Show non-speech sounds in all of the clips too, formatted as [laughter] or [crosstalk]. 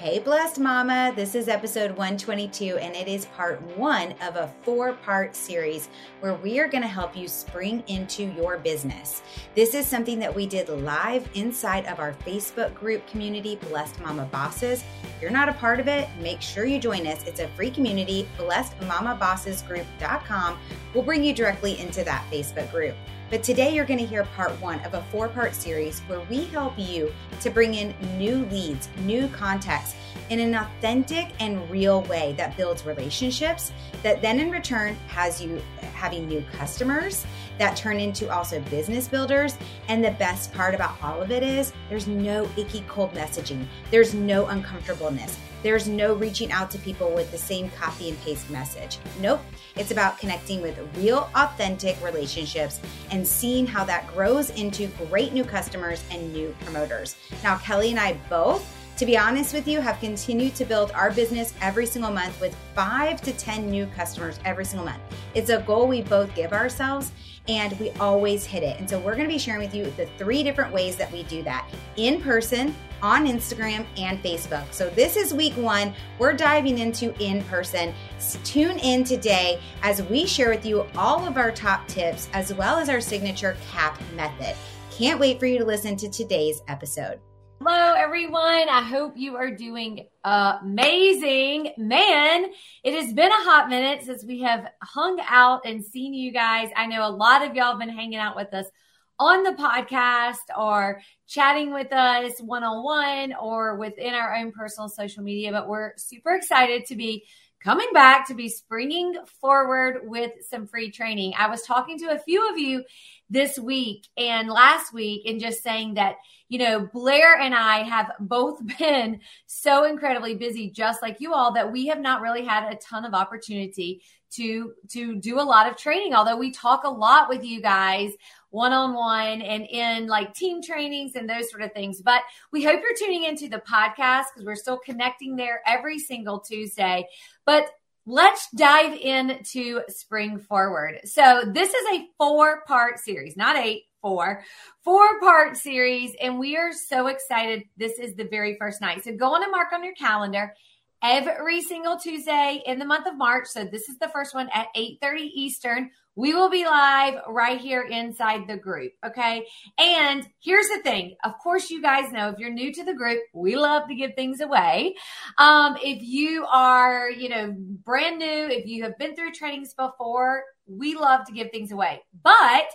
Hey, blessed mama. This is episode 122, and it is part one of a four part series where we are going to help you spring into your business. This is something that we did live inside of our Facebook group community, Blessed Mama Bosses. If you're not a part of it, make sure you join us. It's a free community, blessedmamabossesgroup.com. We'll bring you directly into that Facebook group. But today you're going to hear part one of a four part series where we help you to bring in new leads, new contacts in an authentic and real way that builds relationships that then in return has you having new customers that turn into also business builders. And the best part about all of it is there's no icky cold messaging, there's no uncomfortableness. There's no reaching out to people with the same copy and paste message. Nope. It's about connecting with real, authentic relationships and seeing how that grows into great new customers and new promoters. Now, Kelly and I both to be honest with you, have continued to build our business every single month with five to 10 new customers every single month. It's a goal we both give ourselves and we always hit it. And so we're going to be sharing with you the three different ways that we do that in person, on Instagram, and Facebook. So this is week one. We're diving into in person. Tune in today as we share with you all of our top tips as well as our signature CAP method. Can't wait for you to listen to today's episode. Hello, everyone. I hope you are doing amazing. Man, it has been a hot minute since we have hung out and seen you guys. I know a lot of y'all have been hanging out with us on the podcast or chatting with us one on one or within our own personal social media, but we're super excited to be coming back to be springing forward with some free training. I was talking to a few of you this week and last week and just saying that, you know, Blair and I have both [laughs] been so incredibly busy, just like you all, that we have not really had a ton of opportunity to to do a lot of training although we talk a lot with you guys one on one and in like team trainings and those sort of things. But we hope you're tuning into the podcast because we're still connecting there every single Tuesday. But let's dive into Spring Forward. So this is a four part series, not eight, four, four part series. And we are so excited. This is the very first night. So go on and mark on your calendar every single Tuesday in the month of March. So this is the first one at 8:30 Eastern. We will be live right here inside the group. Okay. And here's the thing. Of course, you guys know if you're new to the group, we love to give things away. Um, if you are, you know, brand new, if you have been through trainings before, we love to give things away. But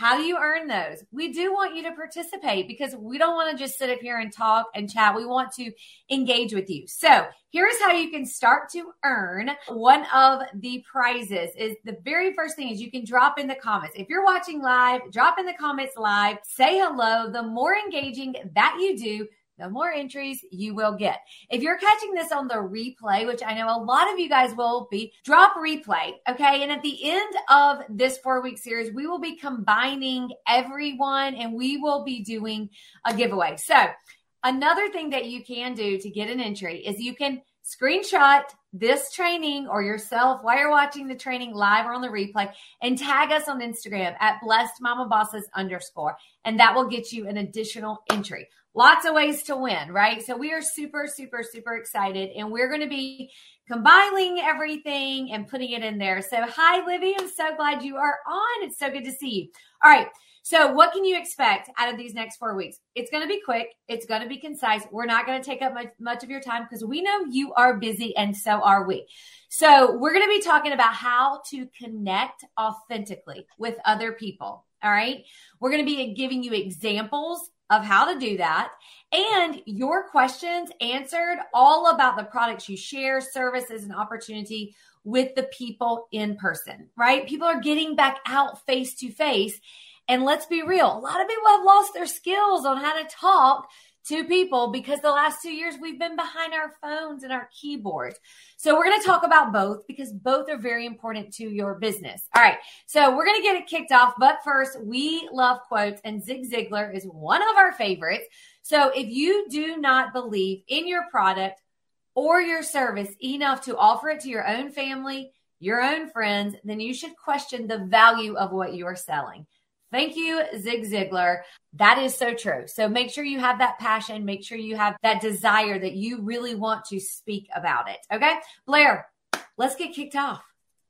how do you earn those? We do want you to participate because we don't want to just sit up here and talk and chat. We want to engage with you. So here's how you can start to earn one of the prizes is the very first thing is you can drop in the comments. If you're watching live, drop in the comments live, say hello. The more engaging that you do, the more entries you will get. If you're catching this on the replay, which I know a lot of you guys will be, drop replay. Okay. And at the end of this four week series, we will be combining everyone and we will be doing a giveaway. So, another thing that you can do to get an entry is you can screenshot this training or yourself while you're watching the training live or on the replay and tag us on Instagram at blessed mama bosses underscore. And that will get you an additional entry lots of ways to win, right? So we are super, super, super excited and we're going to be combining everything and putting it in there. So hi, Livy. I'm so glad you are on. It's so good to see you. All right. So what can you expect out of these next four weeks? It's going to be quick. It's going to be concise. We're not going to take up much, much of your time because we know you are busy and so are we. So we're going to be talking about how to connect authentically with other people. All right. We're going to be giving you examples of how to do that and your questions answered all about the products you share, services, and opportunity with the people in person, right? People are getting back out face to face. And let's be real, a lot of people have lost their skills on how to talk to people because the last two years we've been behind our phones and our keyboards. So we're going to talk about both because both are very important to your business. All right. So we're going to get it kicked off. But first, we love quotes and Zig Ziglar is one of our favorites. So if you do not believe in your product or your service enough to offer it to your own family, your own friends, then you should question the value of what you are selling. Thank you, Zig Ziglar. That is so true. So make sure you have that passion. Make sure you have that desire that you really want to speak about it. Okay. Blair, let's get kicked off.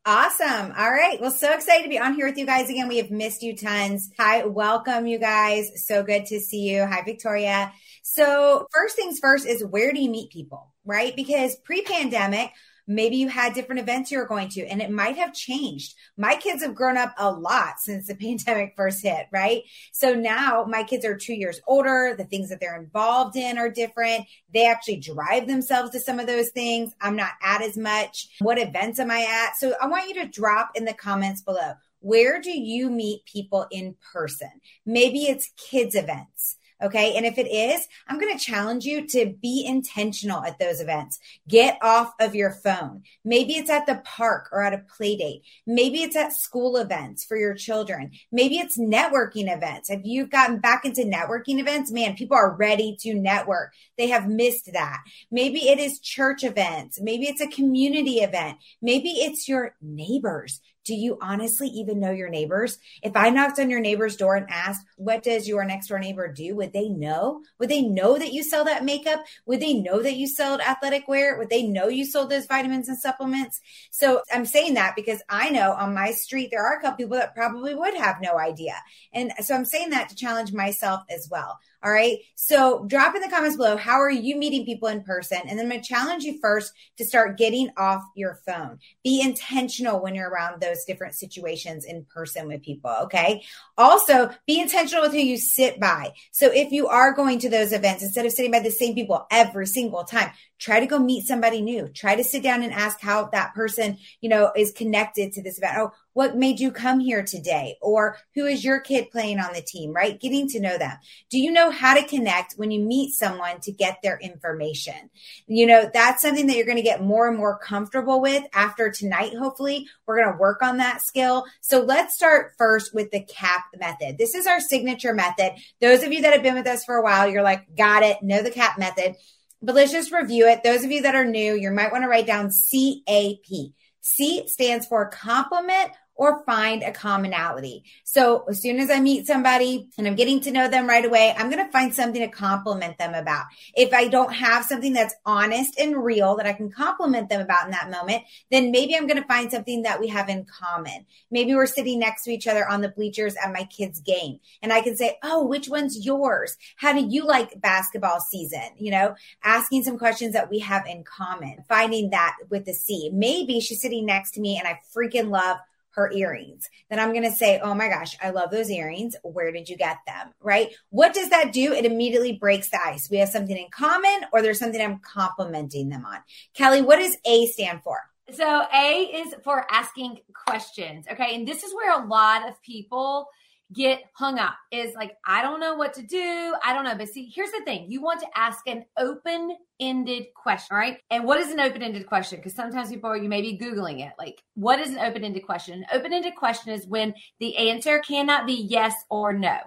Awesome. All right. Well, so excited to be on here with you guys again. We have missed you tons. Hi, welcome you guys. So good to see you. Hi, Victoria. So, first things first is where do you meet people, right? Because pre pandemic, Maybe you had different events you were going to, and it might have changed. My kids have grown up a lot since the [laughs] pandemic first hit, right? So now my kids are two years older. The things that they're involved in are different. They actually drive themselves to some of those things. I'm not at as much. What events am I at? So I want you to drop in the comments below. Where do you meet people in person? Maybe it's kids' events. Okay. And if it is, I'm going to challenge you to be intentional at those events. Get off of your phone. Maybe it's at the park or at a play date. Maybe it's at school events for your children. Maybe it's networking events. If you've gotten back into networking events, man, people are ready to network. They have missed that. Maybe it is church events. Maybe it's a community event. Maybe it's your neighbors do you honestly even know your neighbors? If I knocked on your neighbor's door and asked, what does your next door neighbor do? Would they know? Would they know that you sell that makeup? Would they know that you sold athletic wear? Would they know you sold those vitamins and supplements? So I'm saying that because I know on my street, there are a couple people that probably would have no idea. And so I'm saying that to challenge myself as well. All right. So drop in the comments below. How are you meeting people in person? And then I'm going to challenge you first to start getting off your phone. Be intentional when you're around those different situations in person with people. Okay. Also be intentional with who you sit by. So if you are going to those events, instead of sitting by the same people every single time, try to go meet somebody new try to sit down and ask how that person you know is connected to this event oh what made you come here today? Or who is your kid playing on the team right? Getting to know them. Do you know how to connect when you meet someone to get their information? You know that's something that you're going to get more and more comfortable with after tonight hopefully. We're going to work on that skill. So let's start first with the cap method. This is our signature method. Those of you that have been with us for a while you're like got it. Know the cap method. But let's just review it. Those of you that are new, you might want to write down CAP. C stands for compliment or find a commonality. So as soon as I meet somebody and I'm getting to know them right away, I'm going to find something to compliment them about. If I don't have something that's honest and real that I can compliment them about in that moment, then maybe I'm going to find something that we have in common. Maybe we're sitting next to each other on the bleachers at my kid's game and I can say, Oh, which one's yours? How do you like basketball season? You know, asking some questions that we have in common, finding that with the C. Maybe she's sitting next to me and I freaking love her earrings. Then I'm going to say, Oh my gosh, I love those earrings. Where did you get them? Right? What does that do? It immediately breaks the ice. We have something in common or there's something I'm complimenting them on. Kelly, what does A stand for? So A is for asking questions. Okay. And this is where a lot of people get hung up is like, I don't know what to do. I don't know. But see, here's the thing you want to ask an open ended question, right? And what is an open ended question? Because sometimes people are, you may be Googling it. Like, what is an open ended question? An open ended question is when the answer cannot be yes or no.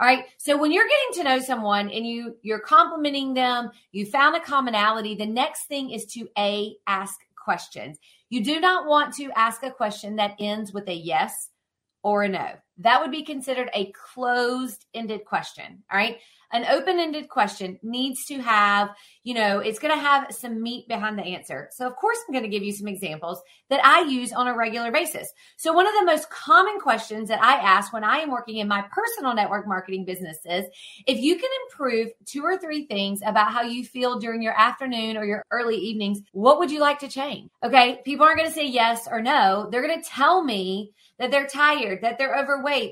All right. So when you're getting to know someone and you you're complimenting them, you found a commonality, the next thing is to a ask questions. You do not want to ask a question that ends with a yes or a no. That would be considered a closed ended question. All right an open ended question needs to have, you know, it's going to have some meat behind the answer. So, of course, I'm going to give you some examples that I use on a regular basis. So, one of the most common questions that I ask when I am working in my personal network marketing business is if you can improve two or three things about how you feel during your afternoon or your early evenings, what would you like to change? Okay. People aren't going to say yes or no. They're going to tell me that they're tired, that they're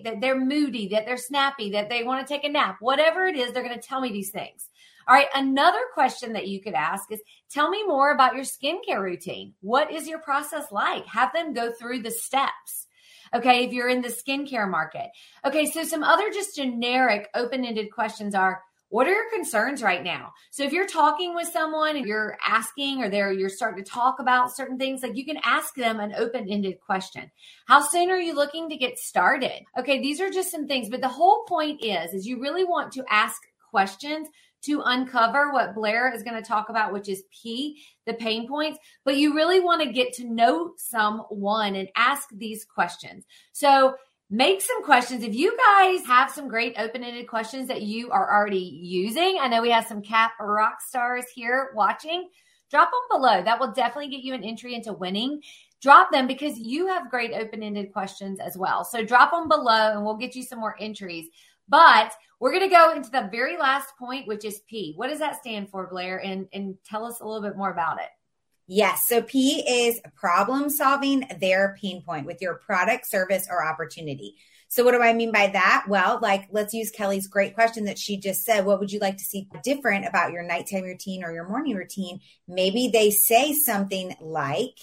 that they're moody, that they're snappy, that they want to take a nap, whatever it is, they're going to tell me these things. All right. Another question that you could ask is tell me more about your skincare routine. What is your process like? Have them go through the steps. Okay. If you're in the skincare market. Okay. So some other just generic open ended questions are what are your concerns right now? So if you're talking with someone and you're asking or they're you're starting to talk about certain things, like you can ask them an open-ended question. How soon are you looking to get started? Okay, these are just some things, but the whole point is is you really want to ask questions to uncover what Blair is going to talk about, which is P, the pain points. But you really want to get to know someone and ask these questions. So make some questions. If you guys have some great open ended questions that you are already using, I know we have some cap rock stars here watching. Drop them below. That will definitely get you an entry into winning. Drop them because you have great open ended questions as well. So drop them below and we'll get you some more entries. But we're going to go into the very last point, which is P. What does that stand for, Blair? And, and tell us a little bit more about it. Yes. So P is problem solving their pain point with your product, service, or opportunity. So what do I mean by that? Well, like let's use Kelly's great question that she just said. What would you like to see different about your nighttime routine or your morning routine? Maybe they say something like,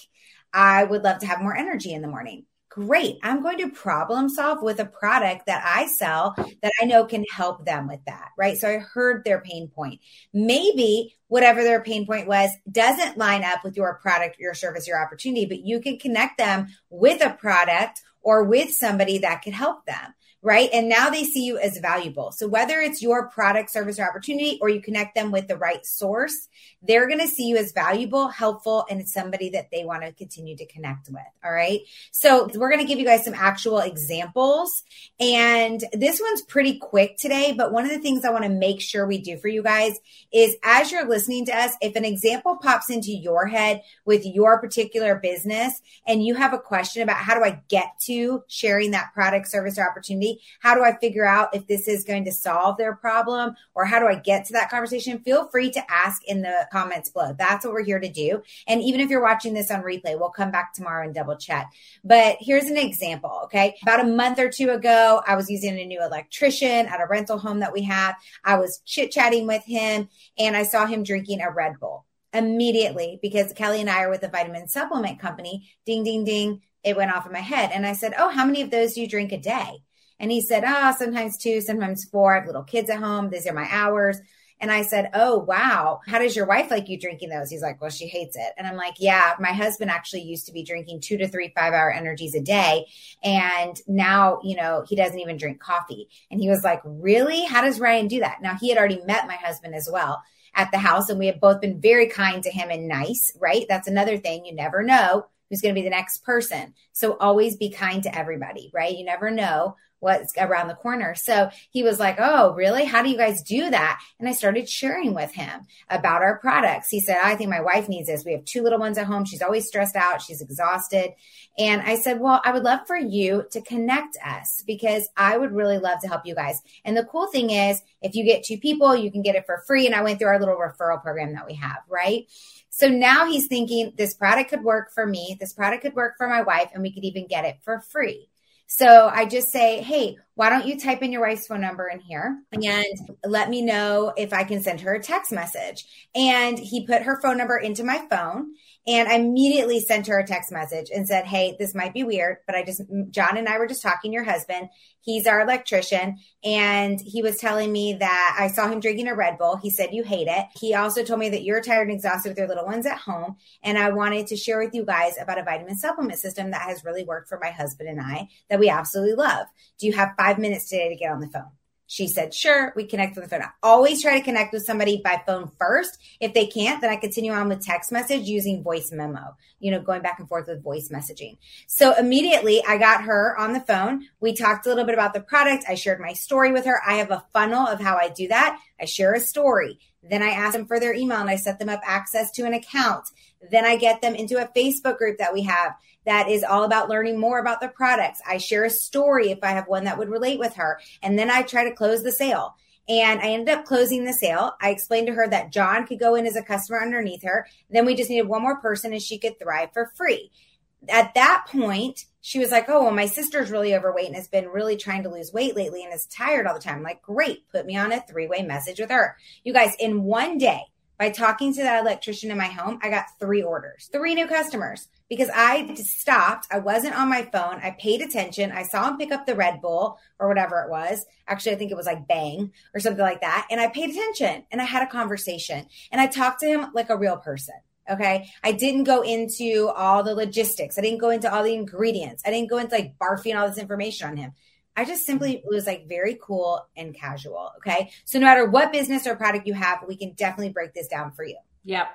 I would love to have more energy in the morning. Great. I'm going to problem solve with a product that I sell that I know can help them with that. Right. So I heard their pain point. Maybe whatever their pain point was doesn't line up with your product, your service, your opportunity, but you can connect them with a product or with somebody that could help them right? And now they see you as valuable. So whether it's your product, service, or opportunity, or you connect them with the right source, they're going to see you as valuable, helpful, and somebody that they want to continue to connect with. All right. So we're going to give you guys some actual examples. And this one's pretty quick today, but one of the things I want to make sure we do for you guys is as you're listening to us, if an example pops into your head with your particular business and you have a question about how do I get to sharing that product, service, or opportunity, how do I figure out if this is going to solve their problem or how do I get to that conversation? Feel free to ask in the comments below. That's what we're here to do. And even if you're watching this on replay, we'll come back tomorrow and double check. But here's an example. Okay. About a month or two ago, I was using a new electrician at a rental home that we have. I was chit chatting with him and I saw him drinking a Red Bull immediately because Kelly and I are with a vitamin supplement company. Ding, ding, ding. It went off in my head. And I said, Oh, how many of those do you drink a day? And he said, Oh, sometimes two, sometimes four. I have little kids at home. These are my hours. And I said, Oh, wow. How does your wife like you drinking those? He's like, Well, she hates it. And I'm like, Yeah, my husband actually used to be drinking two to three five hour energies a day. And now, you know, he doesn't even drink coffee. And he was like, Really? How does Ryan do that? Now, he had already met my husband as well at the house, and we have both been very kind to him and nice, right? That's another thing. You never know who's going to be the next person. So always be kind to everybody, right? You never know what's around the corner. So he was like, Oh, really? How do you guys do that? And I started sharing with him about our products. He said, I think my wife needs this. We have two little ones at home. She's always stressed out. She's exhausted. And I said, Well, I would love for you to connect us because I would really love to help you guys. And the cool thing is, if you get two people, you can get it for free. And I went through our little referral program that we have, right? So now he's thinking this product could work for me. This product could work for my wife, and we could even get it for free. So I just say, hey, why don't you type in your wife's phone number in here and let me know if I can send her a text message? And he put her phone number into my phone and I immediately sent her a text message and said, Hey, this might be weird, but I just, John and I were just talking, your husband. He's our electrician. And he was telling me that I saw him drinking a Red Bull. He said, You hate it. He also told me that you're tired and exhausted with your little ones at home. And I wanted to share with you guys about a vitamin supplement system that has really worked for my husband and I that we absolutely love. Do you have five minutes today to get on the phone? She said, sure, we connect with the phone. I always try to connect with somebody by phone first. If they can't, then I continue on with text message using voice memo, you know, going back and forth with voice messaging. So immediately I got her on the phone. We talked a little bit about the product. I shared my story with her. I have a funnel of how I do that. I share a story. Then I ask them for their email and I set them up access to an account. Then I get them into a Facebook group that we have that is all about learning more about the products. I share a story if I have one that would relate with her. And then I try to close the sale. And I ended up closing the sale. I explained to her that John could go in as a customer underneath her. Then we just needed one more person and she could thrive for free. At that point, she was like, Oh, well, my sister's really overweight and has been really trying to lose weight lately and is tired all the time. I'm like, great, put me on a three way message with her. You guys, in one day, by talking to that electrician in my home, I got three orders, three new customers because I stopped. I wasn't on my phone. I paid attention. I saw him pick up the Red Bull or whatever it was. Actually, I think it was like Bang or something like that. And I paid attention and I had a conversation and I talked to him like a real person. Okay. I didn't go into all the logistics. I didn't go into all the ingredients. I didn't go into like barfing all this information on him. I just simply mm-hmm. was like very cool and casual. Okay. So no matter what business or product you have, we can definitely break this down for you. Yep.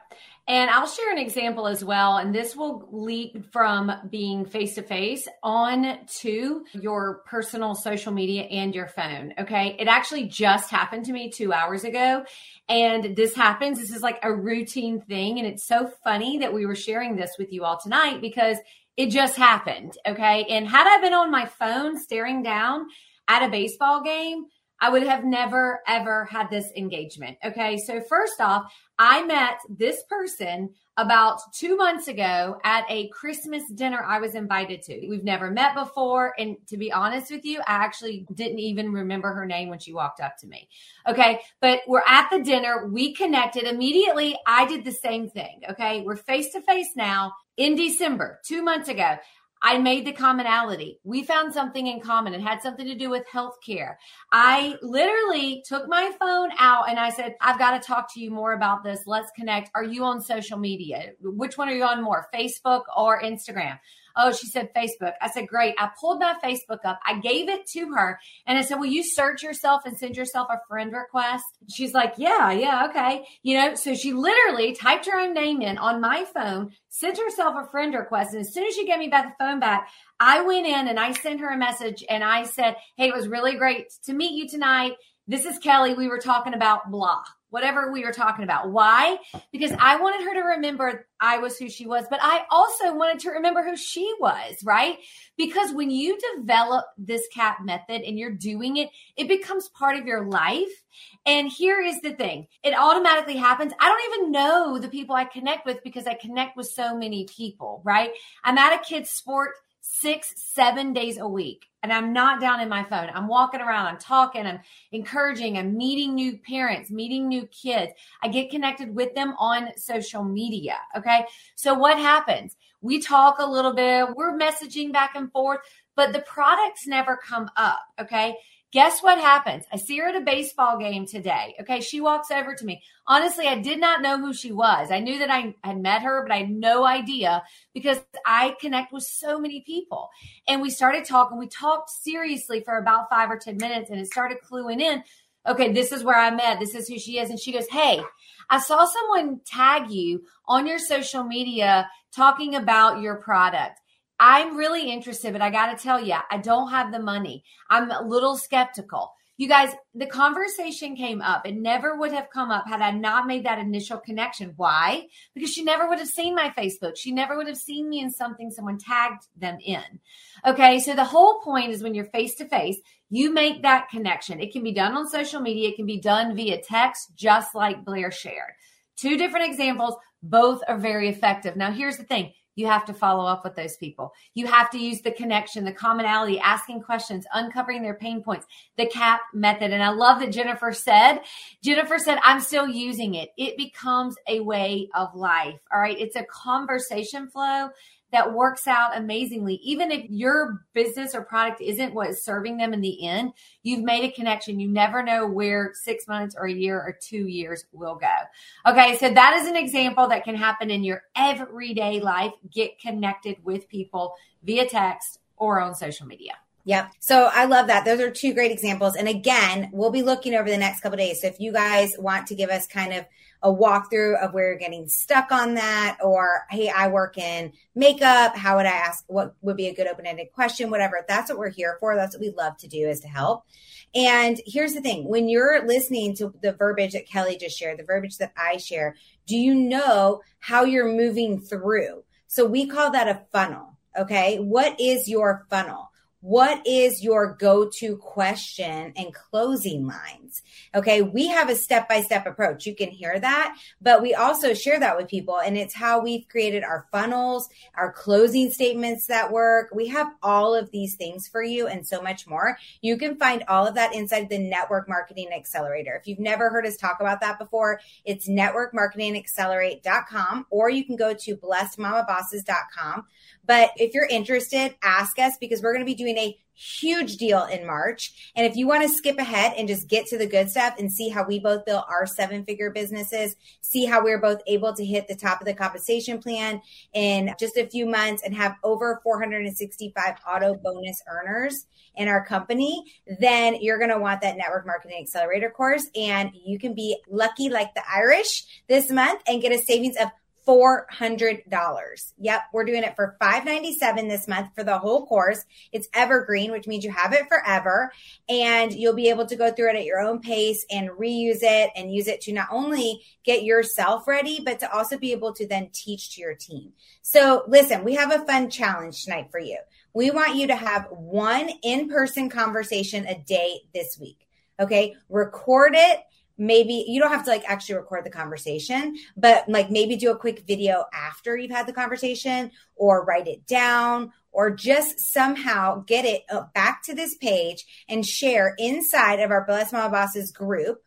And I'll share an example as well. And this will lead from being face to face on to your personal social media and your phone. Okay. It actually just happened to me two hours ago. And this happens. This is like a routine thing. And it's so funny that we were sharing this with you all tonight because it just happened. Okay. And had I been on my phone staring down at a baseball game, I would have never, ever had this engagement. Okay. So, first off, I met this person about two months ago at a Christmas dinner I was invited to. We've never met before. And to be honest with you, I actually didn't even remember her name when she walked up to me. Okay. But we're at the dinner. We connected immediately. I did the same thing. Okay. We're face to face now in December, two months ago. I made the commonality. We found something in common. It had something to do with healthcare. I literally took my phone out and I said, I've got to talk to you more about this. Let's connect. Are you on social media? Which one are you on more, Facebook or Instagram? Oh, she said Facebook. I said, great. I pulled my Facebook up. I gave it to her and I said, will you search yourself and send yourself a friend request? She's like, yeah, yeah, okay. You know, so she literally typed her own name in on my phone, sent herself a friend request. And as soon as she gave me back the phone back, I went in and I sent her a message and I said, Hey, it was really great to meet you tonight. This is Kelly. We were talking about blah whatever we were talking about. Why? Because I wanted her to remember I was who she was, but I also wanted to remember who she was, right? Because when you develop this CAP method and you're doing it, it becomes part of your life. And here is the thing it automatically happens. I don't even know the people I connect with because I connect with so many people, right? I'm at a kid's sport six, seven days a week. And I'm not down in my phone. I'm walking around, I'm talking, I'm encouraging, I'm meeting new parents, meeting new kids. I get connected with them on social media. Okay. So what happens? We talk a little bit, we're messaging back and forth, but the products never come up. Okay. Guess what happens? I see her at a baseball game today. Okay. She walks over to me. Honestly, I did not know who she was. I knew that I had met her, but I had no idea because I connect with so many people. And we started talking. We talked seriously for about five or 10 minutes and it started cluing in. Okay, this is where I met. This is who she is. And she goes, Hey, I saw someone tag you on your social media talking about your product. I'm really interested, but I got to tell you, I don't have the money. I'm a little skeptical. You guys, the conversation came up. It never would have come up had I not made that initial connection. Why? Because she never would have seen my Facebook. She never would have seen me in something someone tagged them in. Okay. So the whole point is when you're face to face, you make that connection. It can be done on social media. It can be done via text, just like Blair shared. Two different examples. Both are very effective. Now, here's the thing you have to follow up with those people. You have to use the connection, the commonality, asking questions, uncovering their pain points, the CAP method. And I love that Jennifer said, Jennifer said, I'm still using it. It becomes a way of life. All right. It's a conversation flow that works out amazingly. Even if your business or product isn't what is serving them in the end, you've made a connection. You never know where six months or a year or two years will go. Okay. So that is an example that can happen in your everyday life. Get connected with people via text or on social media. Yep. So I love that. Those are two great examples. And again, we'll be looking over the next couple days. So if you guys want to give us kind of a walkthrough of where you're getting stuck on that, or hey, I work in makeup. How would I ask? What would be a good open ended question? Whatever. That's what we're here for. That's what we love to do is to help. And here's the thing when you're listening to the verbiage that Kelly just shared, the verbiage that I share, do you know how you're moving through? So we call that a funnel. Okay. What is your funnel? What is your go-to question and closing lines okay we have a step-by-step approach. You can hear that but we also share that with people and it's how we've created our funnels our closing statements that work. We have all of these things for you and so much more. You can find all of that inside the network marketing accelerator. If you've never heard us talk about that before it's networkmarketingaccelerate.com or you can go to blessedmamabosses.com but if you're interested ask us because we're going to be doing a huge deal in March. And if you want to skip ahead and just get to the good stuff and see how we both built our seven figure businesses, see how we are both able to hit the top of the compensation plan in just a few months and have over 465 auto bonus earners in our company, then you're going to want that network marketing accelerator course. And you can be lucky like the Irish this month and get a savings of $400. Yep, we're doing it for 597 this month for the whole course. It's evergreen, which means you have it forever and you'll be able to go through it at your own pace and reuse it and use it to not only get yourself ready, but to also be able to then teach to your team. So listen, we have a fun challenge tonight for you. We want you to have one in-person conversation a day this week. Okay. Record it maybe you don't have to like actually record the conversation, but like maybe do a quick video after you've had the conversation or write it down or just somehow get it back to this page and share inside of our Blessed Mama Bosses group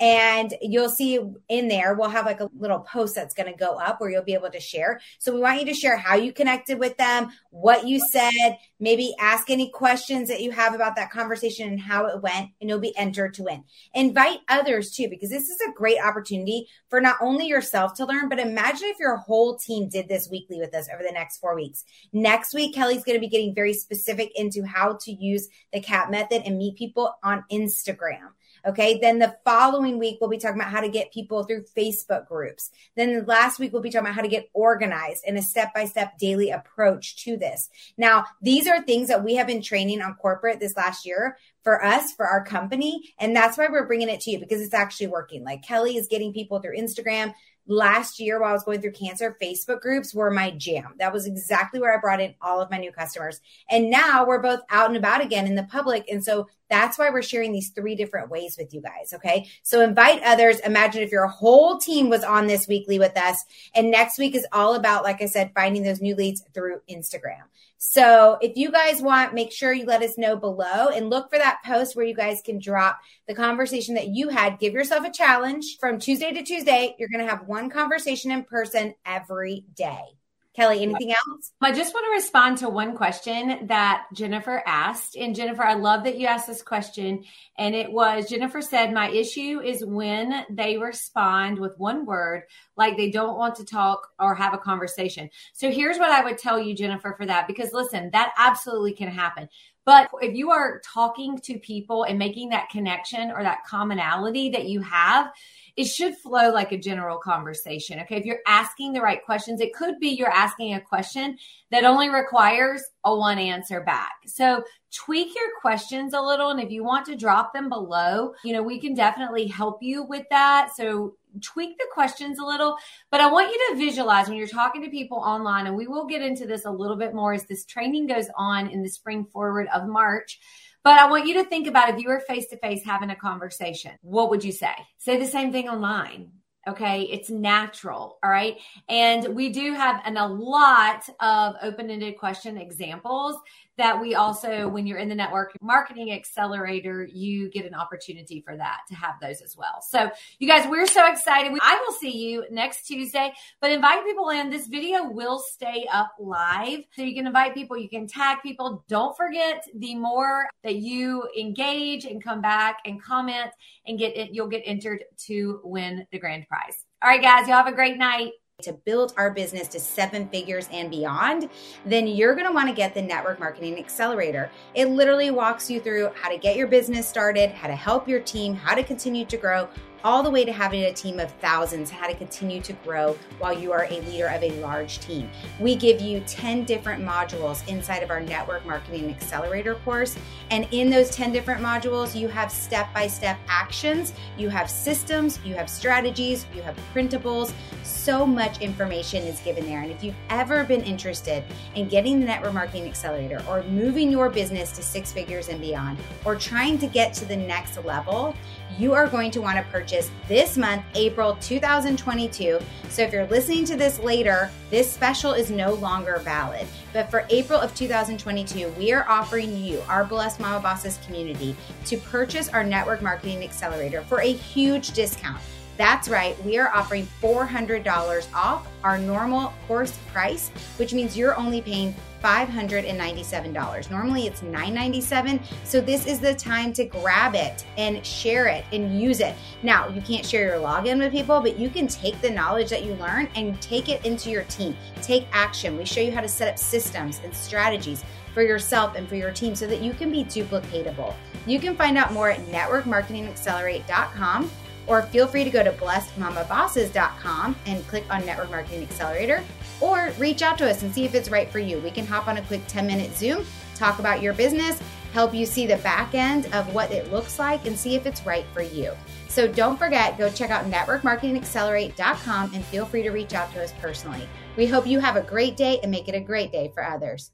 and you'll see in there, we'll have like a little post that's going to go up where you'll be able to share. So we want you to share how you connected with them, what you said, maybe ask any questions that you have about that conversation and how it went, and you'll be entered to win. Invite others too, because this is a great opportunity for not only yourself to learn, but imagine if your whole team did this weekly with us over the next four weeks. Next week, Kelly's going to be getting very specific into how to use the CAP method and meet people on Instagram. Okay. Then the following week, we'll be talking about how to get people through Facebook groups. Then the last week, we'll be talking about how to get organized in a step by step daily approach to this. Now, these are things that we have been training on corporate this last year for us, for our company. And that's why we're bringing it to you because it's actually working. Like Kelly is getting people through Instagram last year while I was going through cancer, Facebook groups were my jam. That was exactly where I brought in all of my new customers. And now we're both out and about again in the public. And so that's why we're sharing these three different ways with you guys. Okay. So invite others. Imagine if your whole team was on this weekly with us. And next week is all about, like I said, finding those new leads through Instagram. So if you guys want, make sure you let us know below and look for that post where you guys can drop the conversation that you had. Give yourself a challenge from Tuesday to Tuesday. You're going to have one conversation in person every day. Kelly, anything else? I just want to respond to one question that Jennifer asked. And Jennifer, I love that you asked this question. And it was Jennifer said, My issue is when they respond with one word, like they don't want to talk or have a conversation. So here's what I would tell you, Jennifer, for that, because listen, that absolutely can happen. But if you are talking to people and making that connection or that commonality that you have, it should flow like a general conversation. Okay. If you're asking the right questions, it could be you're asking a question that only requires a one answer back. So tweak your questions a little. And if you want to drop them below, you know, we can definitely help you with that. So tweak the questions a little, but I want you to visualize when you're talking to people online, and we will get into this a little bit more as this training goes on in the spring forward of March. But I want you to think about if you were face to face having a conversation, what would you say? Say the same thing online. Okay. It's natural. All right. And we do have an, a lot of open ended question examples that we also, when you're in the network marketing accelerator, you get an opportunity for that to have those as well. So you guys, we're so excited. I will see you next Tuesday, but invite people in. This video will stay up live. So you can invite people, you can tag people. Don't forget the more that you engage and come back and comment and get it, you'll get entered to win the grand prize. All right, guys, y'all have a great night to build our business to seven figures and beyond, then you're going to want to get the Network Marketing Accelerator. It literally walks you through how to get your business started, how to help your team, how to continue to grow, all the way to having a team of thousands, how to continue to grow while you are a leader of a large team. We give you 10 different modules inside of our Network Marketing Accelerator course. And in those 10 different modules, you have step by step actions, you have systems, you have strategies, you have printables. So much information is given there. And if you've ever been interested in getting the Network Marketing Accelerator or moving your business to six figures and beyond, or trying to get to the next level, you are going to want to purchase this month, April 2022. So if you're listening to this later, this special is no longer valid. But for April of 2022, we are offering you, our Blessed Mama Bosses community, to purchase our network marketing accelerator for a huge discount. That's right, we are offering $400 off our normal course price, which means you're only paying $597. Normally it's 997. So this is the time to grab it and share it and use it. Now, you can't share your login with people, but you can take the knowledge that you learn and take it into your team. Take action. We show you how to set up systems and strategies for yourself and for your team so that you can be duplicatable. You can find out more at networkmarketingaccelerate.com or feel free to go to blessedmamabosses.com and click on Network Marketing Accelerator or reach out to us and see if it's right for you. We can hop on a quick 10 minute Zoom, talk about your business, help you see the back end of what it looks like, and see if it's right for you. So don't forget, go check out networkmarketingaccelerate.com and feel free to reach out to us personally. We hope you have a great day and make it a great day for others.